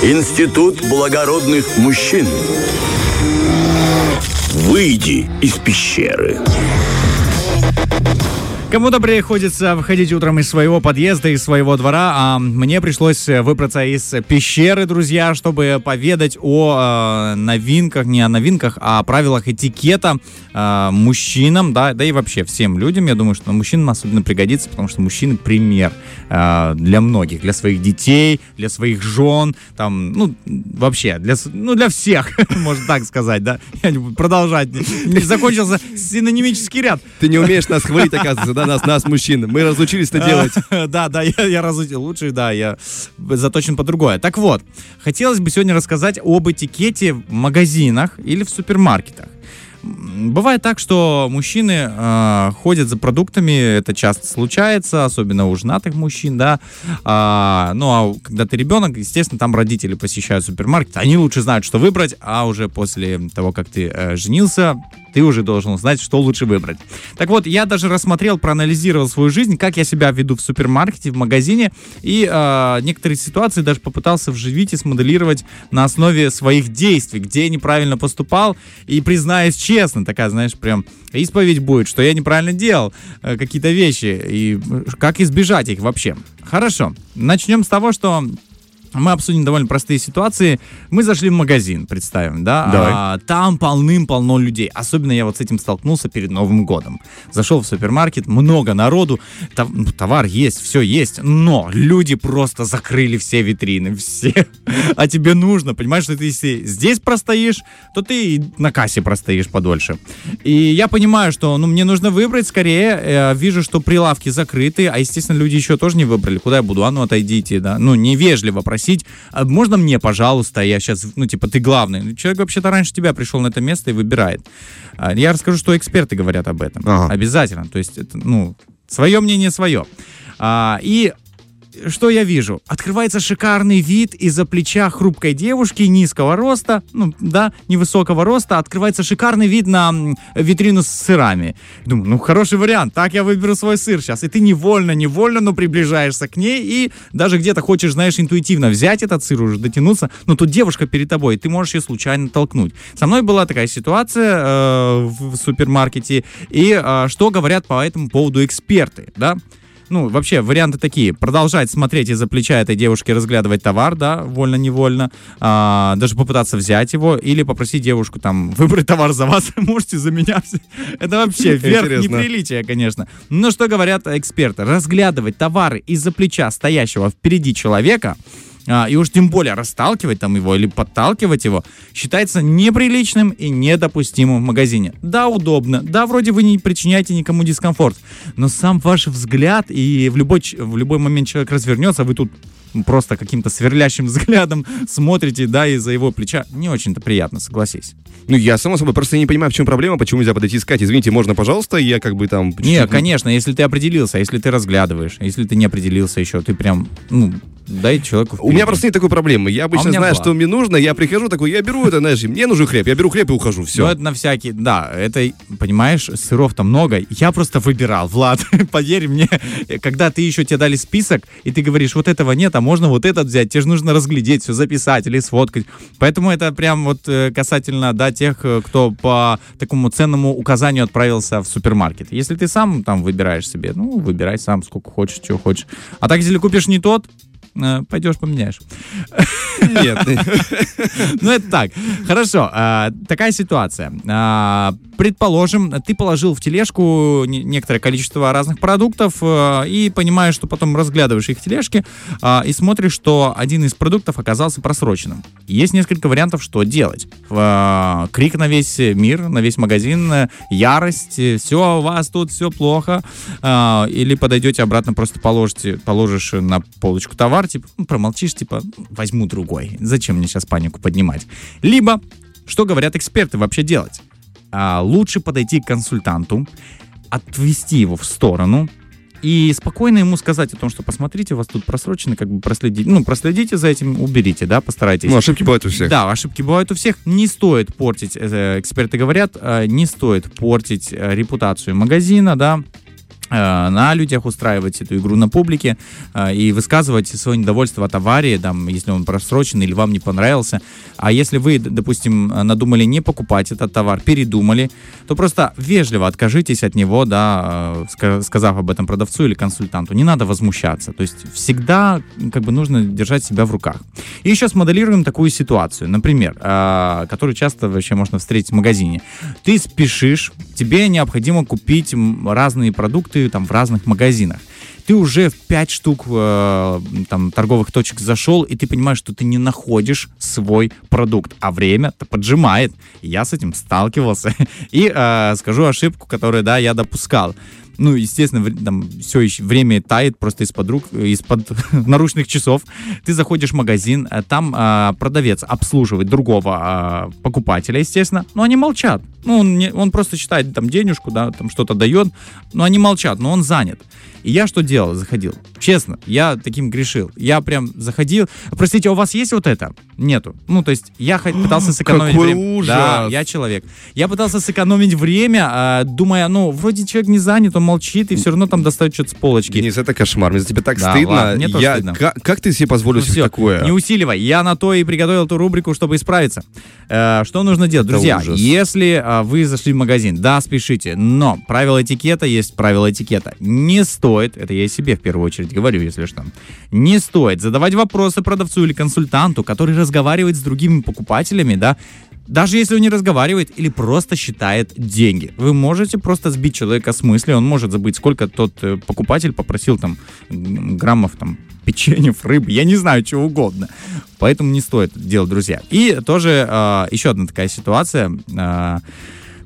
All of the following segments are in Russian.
Институт благородных мужчин. Выйди из пещеры. Кому-то приходится выходить утром из своего подъезда, из своего двора, а мне пришлось выбраться из пещеры, друзья, чтобы поведать о э, новинках, не о новинках, а о правилах этикета э, мужчинам, да, да и вообще всем людям. Я думаю, что мужчинам особенно пригодится, потому что мужчины пример э, для многих, для своих детей, для своих жен, там, ну, вообще, для, ну, для всех, можно так сказать, да. Я не продолжать. Закончился синонимический ряд. Ты не умеешь нас хвалить, оказывается, да, нас, нас, мужчин. Мы разучились это делать. Да, да, я, я разучил. Лучше, да, я заточен по другое. Так вот, хотелось бы сегодня рассказать об этикете в магазинах или в супермаркетах. Бывает так, что мужчины э, ходят за продуктами, это часто случается, особенно у женатых мужчин, да. А, ну а когда ты ребенок, естественно, там родители посещают супермаркет, они лучше знают, что выбрать, а уже после того, как ты э, женился, ты уже должен знать, что лучше выбрать. Так вот, я даже рассмотрел, проанализировал свою жизнь, как я себя веду в супермаркете, в магазине, и э, некоторые ситуации даже попытался вживить и смоделировать на основе своих действий, где я неправильно поступал, и признаюсь честно, такая, знаешь, прям исповедь будет, что я неправильно делал э, какие-то вещи, и как избежать их вообще. Хорошо, начнем с того, что мы обсудим довольно простые ситуации. Мы зашли в магазин, представим, да? Давай. А, там полным-полно людей. Особенно я вот с этим столкнулся перед Новым годом. Зашел в супермаркет, много народу, тов- ну, товар есть, все есть, но люди просто закрыли все витрины, все. А тебе нужно, понимаешь, что ты если здесь простоишь, то ты и на кассе простоишь подольше. И я понимаю, что ну, мне нужно выбрать скорее. Э, вижу, что прилавки закрыты, а, естественно, люди еще тоже не выбрали. Куда я буду? А ну, отойдите, да. Ну, невежливо просить. «А можно мне, пожалуйста, я сейчас, ну, типа, ты главный. Человек вообще-то раньше тебя пришел на это место и выбирает. А, Я расскажу, что эксперты говорят об этом. Ага. Обязательно. То есть, это, ну, свое мнение свое. А, и что я вижу? Открывается шикарный вид из-за плеча хрупкой девушки низкого роста, ну, да, невысокого роста, открывается шикарный вид на витрину с сырами. Думаю, ну, хороший вариант, так я выберу свой сыр сейчас. И ты невольно, невольно, но приближаешься к ней и даже где-то хочешь, знаешь, интуитивно взять этот сыр уже, дотянуться, но тут девушка перед тобой, и ты можешь ее случайно толкнуть. Со мной была такая ситуация э, в супермаркете, и э, что говорят по этому поводу эксперты, да? Ну, вообще, варианты такие. Продолжать смотреть из-за плеча этой девушки, разглядывать товар, да, вольно-невольно. а, даже попытаться взять его. Или попросить девушку там выбрать товар за вас. Можете за меня. Это вообще верх неприличия, конечно. Но что говорят эксперты? Разглядывать товары из-за плеча стоящего впереди человека и уж тем более расталкивать там его или подталкивать его, считается неприличным и недопустимым в магазине. Да, удобно, да, вроде вы не причиняете никому дискомфорт, но сам ваш взгляд и в любой, в любой момент человек развернется, а вы тут просто каким-то сверлящим взглядом смотрите, да, из-за его плеча. Не очень-то приятно, согласись. Ну, я, само собой, просто не понимаю, в чем проблема, почему нельзя подойти и сказать, извините, можно, пожалуйста, я как бы там... Не, конечно, если ты определился, если ты разглядываешь, если ты не определился еще, ты прям, ну, дай человеку У меня просто нет такой проблемы. Я обычно А знаю, была. что мне нужно, я прихожу такой, я беру это, знаешь, мне нужен хлеб, я беру хлеб и ухожу, Ну, все. это на всякий, да, это, понимаешь, сыров-то много. Я просто выбирал, Влад, поверь мне, когда ты еще тебе дали список, и ты говоришь, вот этого нет, а можно вот этот взять, тебе же нужно разглядеть, все записать или сфоткать. Поэтому это прям вот э, касательно, да, тех, э, кто по такому ценному указанию отправился в супермаркет. Если ты сам там выбираешь себе, ну, выбирай сам, сколько хочешь, чего хочешь. А так, если купишь не тот, пойдешь поменяешь. Нет. Ну, это так. Хорошо. а, такая ситуация. А, предположим, ты положил в тележку не- некоторое количество разных продуктов и понимаешь, что потом разглядываешь их в тележке а, и смотришь, что один из продуктов оказался просроченным. Есть несколько вариантов, что делать. Крик на весь мир, на весь магазин, э, ярость, все, у вас тут все плохо. Или подойдете обратно, просто положите, положишь на полочку товар, типа, ну, промолчишь, типа, возьму другой. Зачем мне сейчас панику поднимать? Либо, что говорят эксперты вообще делать? А, лучше подойти к консультанту, отвести его в сторону и спокойно ему сказать о том, что посмотрите, у вас тут просрочено, как бы проследите, ну, проследите за этим, уберите, да, постарайтесь. Ну, ошибки бывают у всех. Да, ошибки бывают у всех. Не стоит портить, э, эксперты говорят, э, не стоит портить э, репутацию магазина, да. Э, на людях устраивать эту игру на публике э, и высказывать свое недовольство от аварии, там, если он просрочен или вам не понравился. А если вы, допустим, надумали не покупать этот товар, передумали, то просто вежливо откажитесь от него, да, э, ска- сказав об этом продавцу или консультанту. Не надо возмущаться. То есть всегда как бы нужно держать себя в руках. И еще смоделируем такую ситуацию, например, э, которую часто вообще можно встретить в магазине. Ты спешишь, тебе необходимо купить разные продукты там в разных магазинах. Ты уже в 5 штук э, там, торговых точек зашел, и ты понимаешь, что ты не находишь свой продукт, а время-то поджимает. Я с этим сталкивался. И э, скажу ошибку, которую, да, я допускал. Ну, естественно, там все еще время тает просто из-под рук, из-под наручных часов. Ты заходишь в магазин, э, там э, продавец обслуживает другого э, покупателя, естественно, но они молчат. Ну, он, не- он просто считает там денежку, да, там что-то дает, но они молчат, но он занят. И я что делал? Заходил. Честно, я таким грешил. Я прям заходил. Простите, а у вас есть вот это? Нету. Ну, то есть я пытался сэкономить Какой время. ужас! Да, я человек. Я пытался сэкономить время, а, думая, ну, вроде человек не занят, он молчит, и все равно там достает что-то с полочки. Денис, это кошмар. Мне за тебя так Да, стыдно. ладно, мне тоже я... стыдно. Как, как ты себе позволил Ну себе всё, такое? Не усиливай. Я на то и приготовил ту рубрику, чтобы исправиться. Э, что нужно делать? Это Друзья, ужас. если а, вы зашли в магазин, да, спешите, но правила этикета есть правила этикета. Не стоит, это я и себе в первую очередь говорю, если что, не стоит задавать вопросы продавцу или консультанту, который разговаривает с другими покупателями, да, даже если он не разговаривает или просто считает деньги. Вы можете просто сбить человека с мысли, он может забыть, сколько тот э, покупатель попросил там граммов там печеньев, рыбы, я не знаю, чего угодно. Поэтому не стоит делать, друзья. И тоже э, еще одна такая ситуация. э,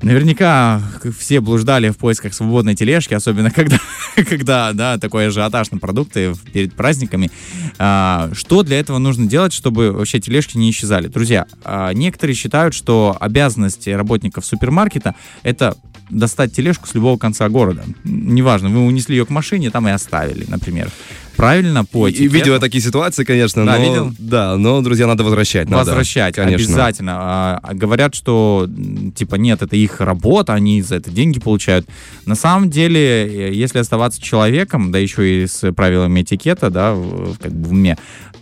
Наверняка все блуждали в поисках свободной тележки, особенно когда, когда да, такой ажиотаж на продукты перед праздниками. А, что для этого нужно делать, чтобы вообще тележки не исчезали? Друзья, а, некоторые считают, что обязанности работников супермаркета это достать тележку с любого конца города. Неважно, вы унесли ее к машине, там и оставили, например. Правильно по И, и этикету. видел я такие ситуации, конечно, Да, но... видел? Да, но, друзья, надо возвращать. надо. Возвращать, конечно. обязательно. А, а говорят, что типа нет, это их работа, они за это деньги получают. На самом деле, э, если оставаться человеком, да еще и с правилами этикета, да, как бы в уме,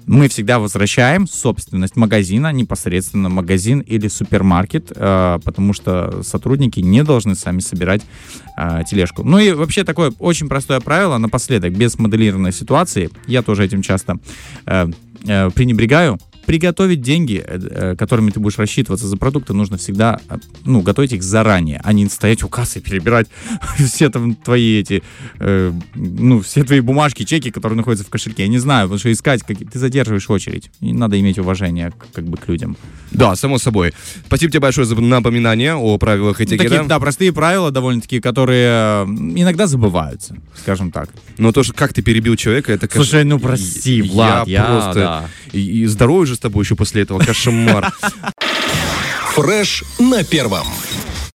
мы всегда возвращаем собственность магазина, непосредственно магазин или супермаркет, э, потому что сотрудники не должны сами собирать э, тележку. Ну и вообще такое очень простое правило, напоследок, без моделированной ситуации, я тоже этим часто э, э, пренебрегаю, приготовить деньги, э, э, которыми ты будешь рассчитываться за продукты, нужно всегда, э, ну, готовить их заранее, а не стоять у кассы и перебирать все там твои эти, э, ну, все твои бумажки, чеки, которые находятся в кошельке. Я не знаю, потому что искать, как, ты задерживаешь очередь. И надо иметь уважение как бы к людям. Да, само собой. Спасибо тебе большое за напоминание о правилах Ну, этикета. Такие, да, простые правила довольно-таки, которые иногда забываются, скажем так. Но то, что как ты перебил человека, это... Слушай, ну прости, Я Влад, я, просто... да. И, и здоровый же с тобой еще после этого, кошмар. Фреш на первом.